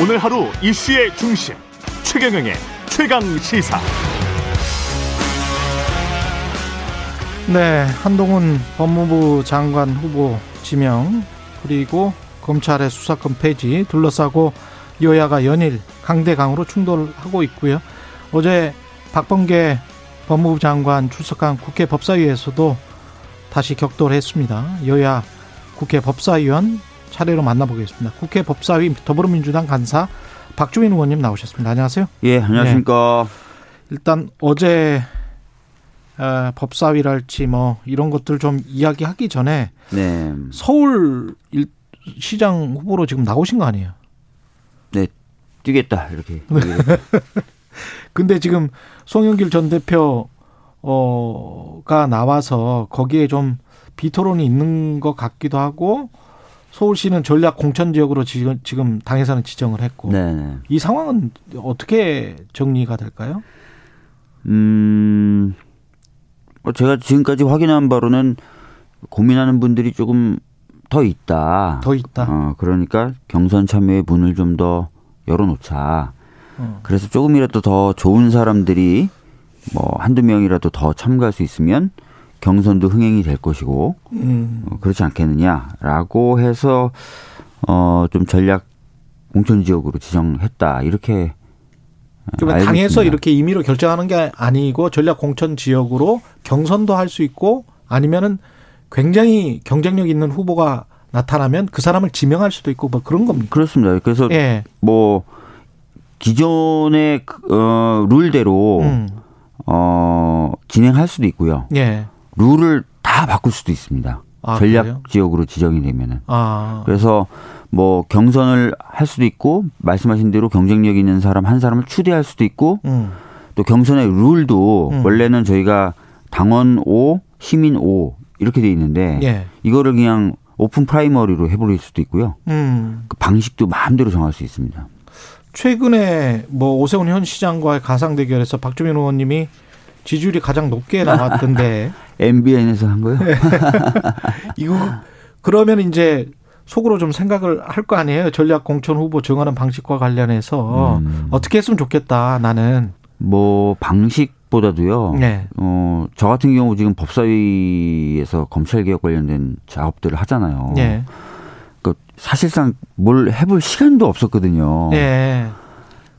오늘 하루 이슈의 중심 최경영의 최강 시사. 네, 한동훈 법무부 장관 후보 지명 그리고 검찰의 수사권 폐지 둘러싸고 여야가 연일 강대강으로 충돌하고 있고요. 어제 박범계 법무부 장관 출석한 국회 법사위에서도 다시 격돌했습니다. 여야 국회 법사위원 차례로 만나보겠습니다. 국회 법사위 더불어민주당 간사 박주민 의원님 나오셨습니다. 안녕하세요. 예, 안녕하십니까. 네. 일단 어제 어, 법사위랄지 뭐 이런 것들 좀 이야기하기 전에 네. 서울 시장 후보로 지금 나오신 거 아니에요? 네, 뛰겠다 이렇게. 네. 근데 지금 송영길 전 대표 어가 나와서 거기에 좀 비토론이 있는 것 같기도 하고 서울시는 전략 공천 지역으로 지금 지금 당에서는 지정을 했고 네이 네. 상황은 어떻게 정리가 될까요? 음, 뭐 제가 지금까지 확인한 바로는 고민하는 분들이 조금 더 있다. 더 있다. 어, 그러니까 경선 참여의 문을 좀 더 열어놓자. 어. 그래서 조금이라도 더 좋은 사람들이 뭐 한두 명이라도 더 참가할 수 있으면 경선도 흥행이 될 것이고 음. 어, 그렇지 않겠느냐라고 해서 어 좀 전략 공천 지역으로 지정했다 이렇게 그러면 당에서 있습니다. 이렇게 임의로 결정하는 게 아니고 전략 공천 지역으로 경선도 할 수 있고 아니면은 굉장히 경쟁력 있는 후보가 나타나면 그 사람을 지명할 수도 있고 뭐 그런 겁니다. 그렇습니다. 그래서 예. 뭐 기존의 어 룰대로 음. 어 진행할 수도 있고요. 예. 룰을 다 바꿀 수도 있습니다. 아, 전략 그래요? 지역으로 지정이 되면은. 아. 그래서 뭐 경선을 할 수도 있고 말씀하신 대로 경쟁력 있는 사람 한 사람을 추대할 수도 있고 음. 또 경선의 룰도 음. 원래는 저희가 당원 5, 시민 5 이렇게 돼 있는데 예. 이거를 그냥 오픈 프라이머리로 해버릴 수도 있고요. 음. 그 방식도 마음대로 정할 수 있습니다. 최근에 뭐 오세훈 현 시장과의 가상 대결에서 박주민 의원님이 지지율이 가장 높게 나왔던데 MBN에서 한 거요? 이거 그러면 이제 속으로 좀 생각을 할 거 아니에요. 전략 공천 후보 정하는 방식과 관련해서 음. 어떻게 했으면 좋겠다. 나는 뭐 방식보다도요. 네. 어, 저 같은 경우 지금 법사위에서 검찰 개혁 관련된 작업들을 하잖아요. 네. 그 사실상 뭘 해볼 시간도 없었거든요. 네.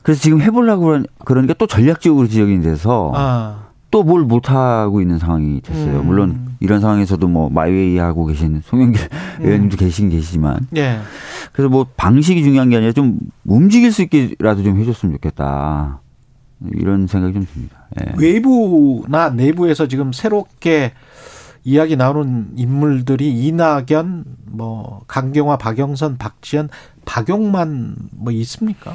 그래서 지금 해보려고 그러니까 또 전략적으로 지적이 돼서 아. 또 뭘 못하고 있는 상황이 됐어요. 음. 물론 이런 상황에서도 뭐 마이웨이 하고 계신 송영길 음. 의원님도 계신 계시지만. 예. 그래서 뭐 방식이 중요한 게 아니라 좀 움직일 수 있게라도 좀 해줬으면 좋겠다. 이런 생각이 좀 듭니다. 예. 외부나 내부에서 지금 새롭게 이야기 나오는 인물들이 이낙연, 뭐 강경화, 박영선, 박지현, 박용만 뭐 있습니까?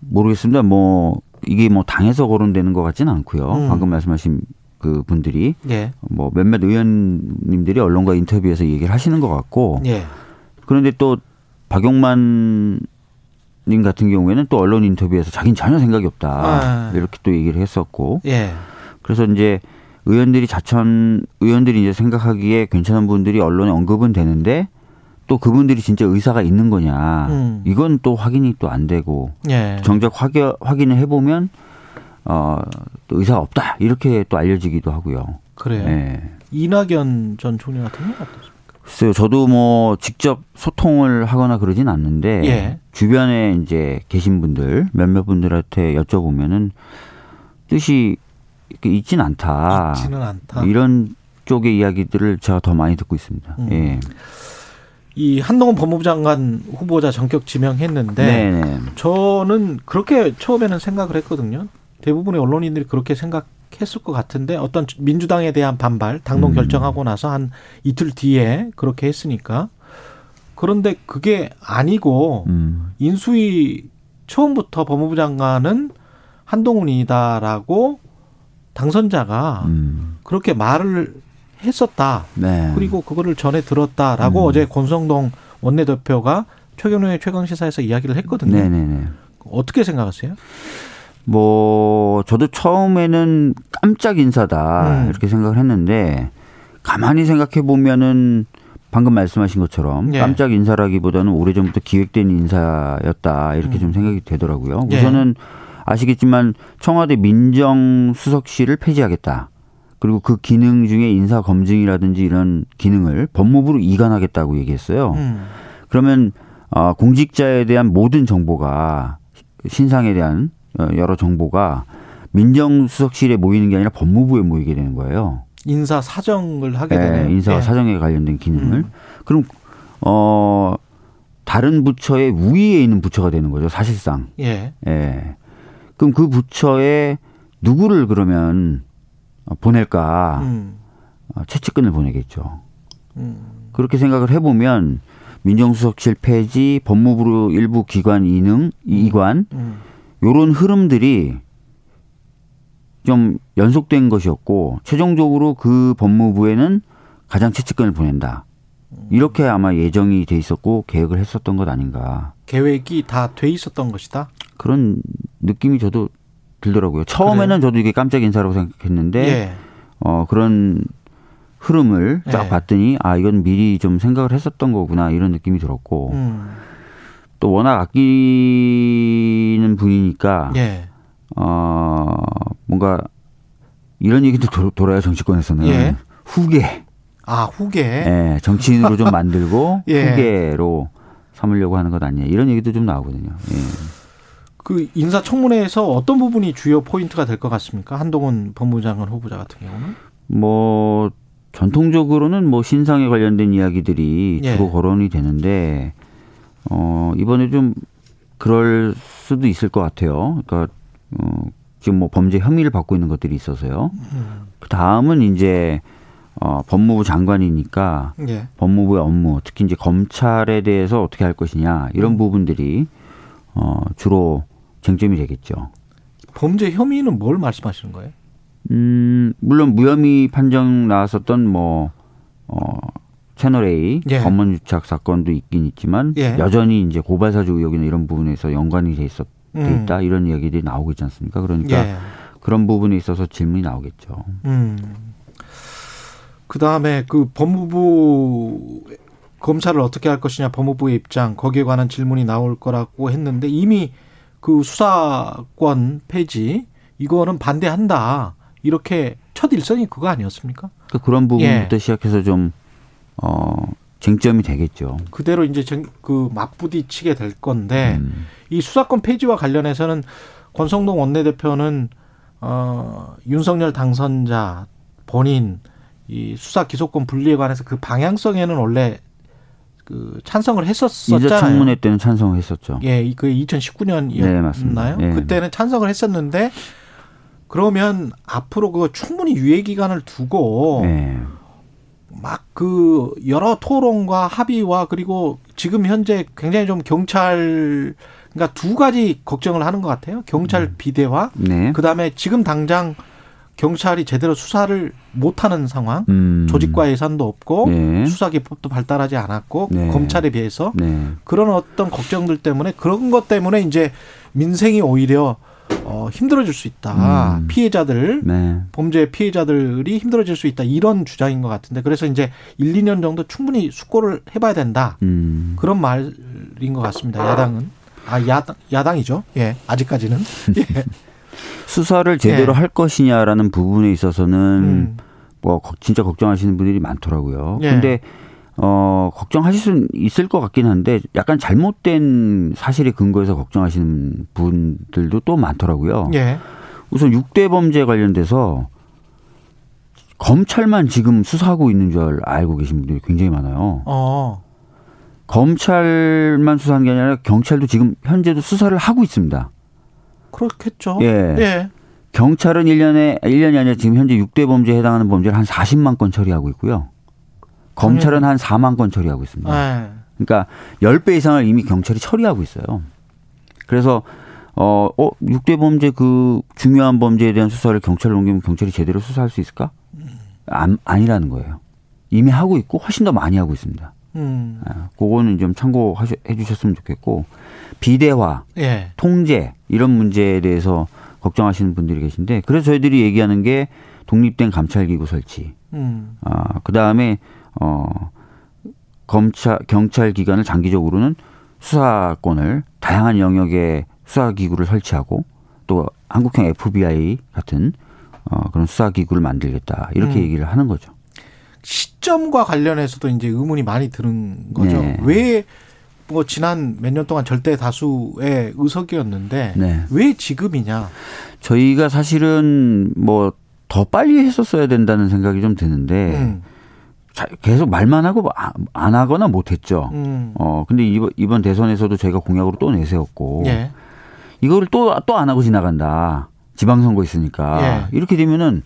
모르겠습니다. 뭐 이게 뭐 당에서 거론되는 것 같지는 않고요. 음. 방금 말씀하신 그 분들이 예. 뭐 몇몇 의원님들이 언론과 인터뷰에서 얘기를 하시는 것 같고 예. 그런데 또 박용만 님 같은 경우에는 또 언론 인터뷰에서 자기는 전혀 생각이 없다 아. 이렇게 또 얘기를 했었고 예. 그래서 이제 의원들이 자천 의원들이 이제 생각하기에 괜찮은 분들이 언론에 언급은 되는데 또 그분들이 진짜 의사가 있는 거냐 음. 이건 또 확인이 또 안 되고 예. 정작 확인 확인을 해보면 어, 또 의사가 없다 이렇게 또 알려지기도 하고요. 그래요. 예. 이낙연 전 총리 같은 경우 어떻습니까? 글쎄요, 저도 뭐 직접 소통을 하거나 그러진 않는데 예. 주변에 이제 계신 분들 몇몇 분들한테 여쭤보면은 뜻이 있진 않다. 있지는 않다. 이런 쪽의 이야기들을 제가 더 많이 듣고 있습니다. 음. 예. 이 한동훈 법무부 장관 후보자 전격 지명했는데 네네. 저는 그렇게 처음에는 생각을 했거든요. 대부분의 언론인들이 그렇게 생각했을 것 같은데 어떤 민주당에 대한 반발, 당론 음. 결정하고 나서 한 이틀 뒤에 그렇게 했으니까 그런데 그게 아니고 음. 인수위 처음부터 법무부 장관은 한동훈이다라고 당선자가 음. 그렇게 말을 했었다. 네. 그리고 그거를 전에 들었다라고 음. 어제 권성동 원내대표가 최경련의 최강 시사에서 이야기를 했거든요. 네네네. 네, 네. 어떻게 생각하세요? 뭐 저도 처음에는 깜짝 인사다 음. 이렇게 생각을 했는데 가만히 생각해 보면은 방금 말씀하신 것처럼 예. 깜짝 인사라기보다는 오래전부터 기획된 인사였다 이렇게 음. 좀 생각이 되더라고요. 예. 우선은 아시겠지만 청와대 민정수석실을 폐지하겠다. 그리고 그 기능 중에 인사 검증이라든지 이런 기능을 법무부로 이관하겠다고 얘기했어요. 음. 그러면 어, 공직자에 대한 모든 정보가 신상에 대한 어, 여러 정보가 민정수석실에 모이는 게 아니라 법무부에 모이게 되는 거예요. 인사 사정을 하게 네, 되는 인사 예. 사정에 관련된 기능을 음. 그럼 어 다른 부처의 우위에 있는 부처가 되는 거죠 사실상. 예. 예. 그럼 그 부처에 누구를 그러면 보낼까? 음. 어, 최측근을 보내겠죠. 음. 그렇게 생각을 해보면 민정수석실 폐지, 법무부 일부 기관 이능, 음. 이관 음. 요런 흐름들이 좀 연속된 것이었고 최종적으로 그 법무부에는 가장 최측근을 보낸다. 이렇게 아마 예정이 돼 있었고 계획을 했었던 것 아닌가. 계획이 다 돼 있었던 것이다. 그런 느낌이 저도 들더라고요. 처음에는 그래요? 저도 이게 깜짝 인사라고 생각했는데 예. 어 그런 흐름을 쫙 예. 봤더니 아 이건 미리 좀 생각을 했었던 거구나 이런 느낌이 들었고 음. 또 워낙 아끼는 분이니까 예. 어 뭔가 이런 얘기도 도, 돌아야 정치권에서는 예. 후계 아 후계 예, 정치인으로 좀 만들고 예. 후계로 삼으려고 하는 것 아니냐 이런 얘기도 좀 나오거든요. 예. 그 인사청문회에서 어떤 부분이 주요 포인트가 될 것 같습니까? 한동훈 법무장관 후보자 같은 경우는 뭐 전통적으로는 뭐 신상에 관련된 이야기들이 예. 주로 거론이 되는데 어 이번에 좀 그럴 수도 있을 것 같아요. 그러니까 어 지금 뭐 범죄 혐의를 받고 있는 것들이 있어서요. 음. 그 다음은 이제 어, 법무부 장관이니까 예. 법무부의 업무, 특히 이제 검찰에 대해서 어떻게 할 것이냐 이런 음. 부분들이 어, 주로 쟁점이 되겠죠. 범죄 혐의는 뭘 말씀하시는 거예요? 음, 물론 무혐의 판정 나왔었던 뭐 어, 채널 A 예. 검언 유착 사건도 있긴 있지만 예. 여전히 이제 고발 사주 의혹이나 이런 부분에서 연관이 돼 있었 돼 음. 있다 이런 이야기들이 나오고 있지 않습니까? 그러니까 예. 그런 부분에 있어서 질문이 나오겠죠. 음. 그 다음에 그 법무부 검찰을 어떻게 할 것이냐 법무부의 입장 거기에 관한 질문이 나올 거라고 했는데 이미 그 수사권 폐지 이거는 반대한다 이렇게 첫 일선이 그거 아니었습니까? 그 그런 부분부터 예. 시작해서 좀 어. 쟁점이 되겠죠. 그대로 이제 그 맞부딪히게 될 건데 음. 이 수사권 폐지와 관련해서는 권성동 원내대표는 어 윤석열 당선자 본인 이 수사 기소권 분리에 관해서 그 방향성에는 원래 그 찬성을 했었었잖아요. 청문회 때는 찬성을 했었죠. 예, 그 2019년이었나요? 네, 네. 그때는 찬성을 했었는데 그러면 앞으로 그 충분히 유예 기간을 두고 네. 막그 여러 토론과 합의와 그리고 지금 현재 굉장히 좀 경찰 그러니까 두 가지 걱정을 하는 것 같아요. 경찰 음. 비대화, 네. 그 다음에 지금 당장 경찰이 제대로 수사를 못하는 상황, 음. 조직과 예산도 없고 네. 수사 기법도 발달하지 않았고 네. 검찰에 비해서 네. 그런 어떤 걱정들 때문에 그런 것 때문에 이제 민생이 오히려 어, 힘들어질 수 있다. 음. 피해자들, 네. 범죄 피해자들이 힘들어질 수 있다. 이런 주장인 것 같은데 그래서 이제 1, 2년 정도 충분히 숙고를 해봐야 된다. 음. 그런 말인 것 같습니다. 야당은. 아, 야당, 야당이죠. 예, 아직까지는. 예. 수사를 제대로 예. 할 것이냐라는 부분에 있어서는 음. 뭐 진짜 걱정하시는 분들이 많더라고요. 예. 근데 어, 걱정하실 수 있을 것 같긴 한데 약간 잘못된 사실에 근거해서 걱정하시는 분들도 또 많더라고요. 예. 우선 6대 범죄 관련돼서 검찰만 지금 수사하고 있는 줄 알고 계신 분들이 굉장히 많아요. 어. 검찰만 수사하는 게 아니라 경찰도 지금 현재도 수사를 하고 있습니다. 그렇겠죠. 예. 예. 경찰은 1년에 1년이 아니라 지금 현재 6대 범죄에 해당하는 범죄를 한 40만 건 처리하고 있고요. 검찰은 한 4만 건 처리하고 있습니다. 네. 그러니까 10배 이상을 이미 경찰이 처리하고 있어요. 그래서 어, 어 6대 범죄 그 중요한 범죄에 대한 수사를 경찰로 옮기면 경찰이 제대로 수사할 수 있을까? 안, 아니라는 거예요. 이미 하고 있고 훨씬 더 많이 하고 있습니다. 음. 아, 그거는 좀 참고해 주셨으면 좋겠고 비대화, 예. 통제 이런 문제에 대해서 걱정하시는 분들이 계신데 그래서 저희들이 얘기하는 게 독립된 감찰기구 설치. 음. 아, 그 다음에 어, 검찰 경찰 기관을 장기적으로는 수사권을 다양한 영역의 수사 기구를 설치하고 또 한국형 FBI 같은 어, 그런 수사 기구를 만들겠다 이렇게 음. 얘기를 하는 거죠. 시점과 관련해서도 이제 의문이 많이 드는 거죠. 네. 왜 뭐 지난 몇 년 동안 절대 다수의 의석이었는데 네. 왜 지금이냐? 저희가 사실은 뭐 더 빨리 했었어야 된다는 생각이 좀 드는데 음. 계속 말만 하고 뭐안 하거나 못했죠. 음. 어 근데 이번 이번 대선에서도 저희가 공약으로 또 내세웠고 예. 이거를 또 또 안 하고 지나간다. 지방선거 있으니까 예. 이렇게 되면은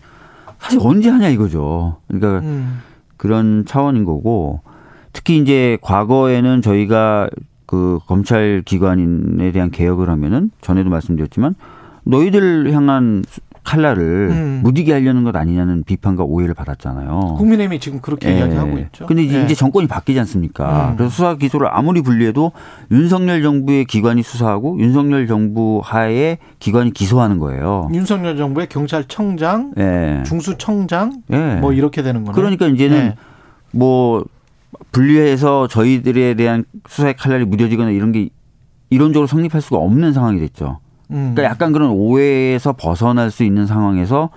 사실 언제 하냐 이거죠. 그러니까 음. 그런 차원인 거고 특히 이제 과거에는 저희가 그 검찰 기관에 대한 개혁을 하면은 전에도 말씀드렸지만 너희들 향한 칼날을 음. 무디게 하려는 것 아니냐는 비판과 오해를 받았잖아요. 국민의힘이 지금 그렇게 예. 이야기하고 있죠. 근데 이제, 예. 이제 정권이 바뀌지 않습니까? 음. 그래서 수사 기소를 아무리 분리해도 윤석열 정부의 기관이 수사하고 윤석열 정부 하에 기관이 기소하는 거예요. 윤석열 정부의 경찰청장, 예. 중수청장 예. 뭐 이렇게 되는 거네. 그러니까 이제는 예. 뭐 분리해서 저희들에 대한 수사의 칼날이 무뎌지거나 이런 게 이론적으로 성립할 수가 없는 상황이 됐죠. 음. 그러니까 약간 그런 오해에서 벗어날 수 있는 상황에서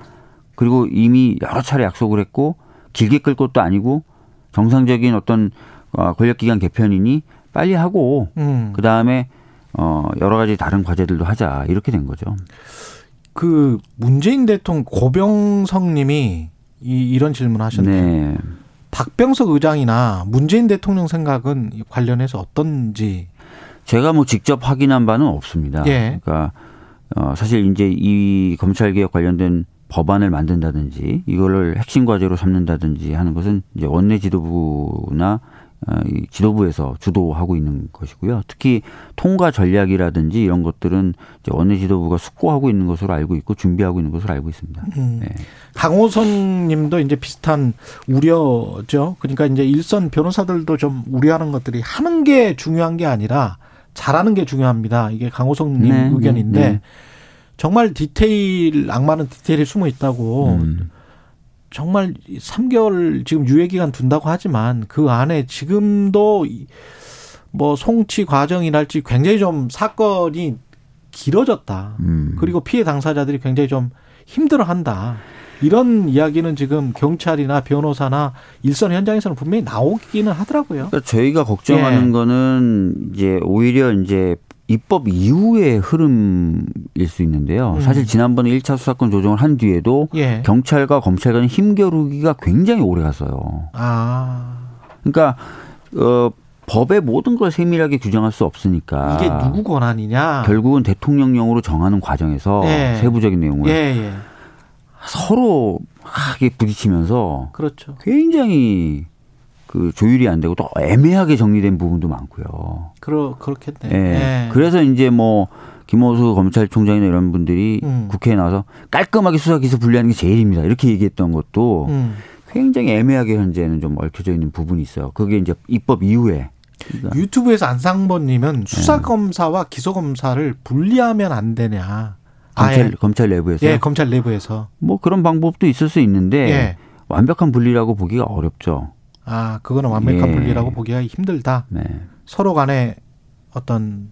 그리고 이미 여러 차례 약속을 했고 길게 끌 것도 아니고 정상적인 어떤 어, 권력기관 개편이니 빨리 하고 음. 그 다음에 어 여러 가지 다른 과제들도 하자 이렇게 된 거죠. 그 문재인 대통령 고병석님이 이, 이런 질문하셨네요. 네. 박병석 의장이나 문재인 대통령 생각은 관련해서 어떤지 제가 뭐 직접 확인한 바는 없습니다. 예. 그러니까 어 사실 이제 이 검찰 개혁 관련된 법안을 만든다든지 이거를 핵심 과제로 삼는다든지 하는 것은 이제 원내 지도부나 지도부에서 주도하고 있는 것이고요. 특히 통과 전략이라든지 이런 것들은 이제 원내 지도부가 숙고하고 있는 것으로 알고 있고 준비하고 있는 것으로 알고 있습니다. 음. 네. 강호선 님도 이제 비슷한 우려죠. 그러니까 이제 일선 변호사들도 좀 우려하는 것들이 하는 게 중요한 게 아니라 잘하는 게 중요합니다. 이게 강호성님 네, 의견인데 네, 네. 정말 디테일 악마는 디테일에 숨어 있다고 음. 정말 3개월 지금 유예 기간 둔다고 하지만 그 안에 지금도 뭐 송치 과정이랄지 굉장히 좀 사건이 길어졌다. 음. 그리고 피해 당사자들이 굉장히 좀 힘들어한다. 이런 이야기는 지금 경찰이나 변호사나 일선 현장에서는 분명히 나오기는 하더라고요. 그러니까 저희가 걱정하는 예. 거는 이제 오히려 이제 입법 이후의 흐름일 수 있는데요. 음. 사실 지난번에 1차 수사권 조정을 한 뒤에도 예. 경찰과 검찰 간의 힘겨루기가 굉장히 오래 갔어요. 아. 그러니까 어 법의 모든 걸 세밀하게 규정할 수 없으니까 이게 누구 권한이냐? 결국은 대통령령으로 정하는 과정에서 예. 세부적인 내용을 예, 예. 서로 하게 부딪히면서 그렇죠. 굉장히 그 조율이 안 되고 또 애매하게 정리된 부분도 많고요. 그러 그렇겠네. 예. 네. 그래서 이제 뭐 김호수 검찰총장이나 이런 분들이 음. 국회에 나와서 깔끔하게 수사 기소 분리하는 게 제일입니다. 이렇게 얘기했던 것도 음. 굉장히 애매하게 현재는 좀 얽혀져 있는 부분이 있어요. 그게 이제 입법 이후에 그러니까. 유튜브에서 안상범님은 수사 검사와 기소 검사를 분리하면 안 되냐. 검찰, 아, 예. 검찰 내부에서. 예, 검찰 내부에서. 뭐 그런 방법도 있을 수 있는데 예. 완벽한 분리라고 보기가 어렵죠. 아, 그거는 완벽한 예. 분리라고 보기가 힘들다. 네. 서로 간에 어떤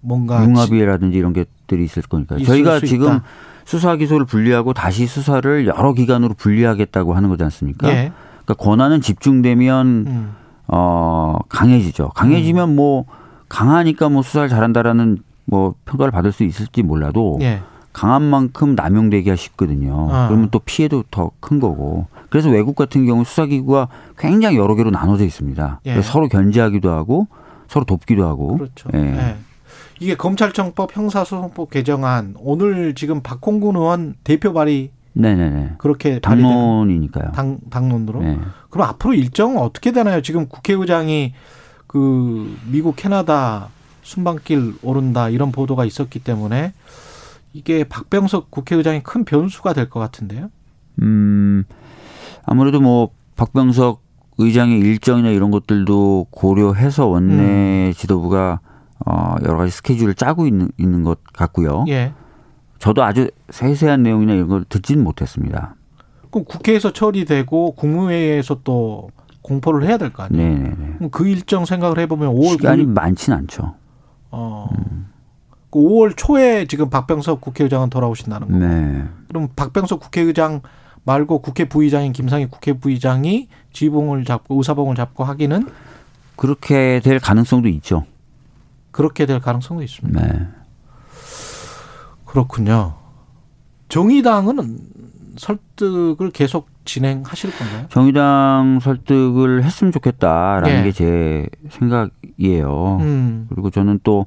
뭔가 융합이라든지 이런 것들이 있을 거니까 저희가 지금 수사 기소를 분리하고 다시 수사를 여러 기관으로 분리하겠다고 하는 거지 않습니까? 예. 그러니까 권한은 집중되면 음. 어 강해지죠. 강해지면 음. 뭐 강하니까 뭐 수사를 잘한다라는 뭐 평가를 받을 수 있을지 몰라도 예. 강한 만큼 남용되기가 쉽거든요. 아. 그러면 또 피해도 더 큰 거고. 그래서 외국 같은 경우 수사기구가 굉장히 여러 개로 나눠져 있습니다. 예. 서로 견제하기도 하고 서로 돕기도 하고. 그렇죠. 예. 예. 이게 검찰청법 형사소송법 개정안 오늘 지금 박홍근 의원 대표 발의 네네네. 그렇게 당론이니까요. 당 당론으로. 네. 그럼 앞으로 일정 어떻게 되나요? 지금 국회의장이 그 미국 캐나다 순방길 오른다 이런 보도가 있었기 때문에 이게 박병석 국회의장이 큰 변수가 될 것 같은데요. 음 아무래도 뭐 박병석 의장의 일정이나 이런 것들도 고려해서 원내 음. 지도부가 어 여러 가지 스케줄을 짜고 있는 있는 것 같고요. 예. 저도 아주 세세한 내용이나 이런 걸 듣지는 못했습니다. 그럼 국회에서 처리되고 국무회의에서 또 공포를 해야 될 거 아니에요. 네네네. 그 일정 생각을 해보면 5월 시간이 9일, 많진 않죠. 어. 음. 5월 그 초에 지금 박병석 국회의장은 돌아오신다는 거. 네. 그럼 박병석 국회의장 말고 국회 부의장인 김상희 국회 부의장이 지봉을 잡고 의사봉을 잡고 하기는 그렇게 될 가능성도 있죠. 그렇게 될 가능성도 있습니다. 네. 그렇군요. 정의당은 설득을 계속 진행하실 건가요? 정의당 설득을 했으면 좋겠다라는 네. 게제 생각이에요. 음. 그리고 저는 또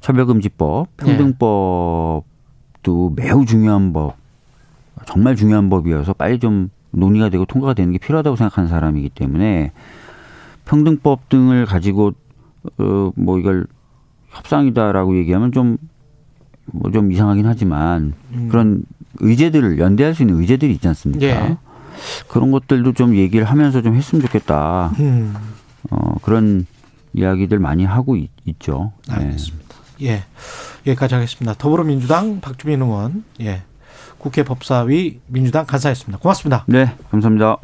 차별금지법, 평등법도 네. 매우 중요한 법, 정말 중요한 법이어서 빨리 좀 논의가 되고 통과가 되는 게 필요하다고 생각하는 사람이기 때문에 평등법 등을 가지고 어, 뭐 이걸 협상이다라고 얘기하면 좀 뭐 좀 이상하긴 하지만 음. 그런 의제들을 연대할 수 있는 의제들이 있지 않습니까? 예. 그런 것들도 좀 얘기를 하면서 좀 했으면 좋겠다. 음. 어, 그런 이야기들 많이 하고 있, 죠 네. 알겠습니다. 네. 예. 여기까지 하겠습니다. 더불어민주당 박주민 의원, 예. 국회 법사위 민주당 간사였습니다. 고맙습니다. 네, 감사합니다.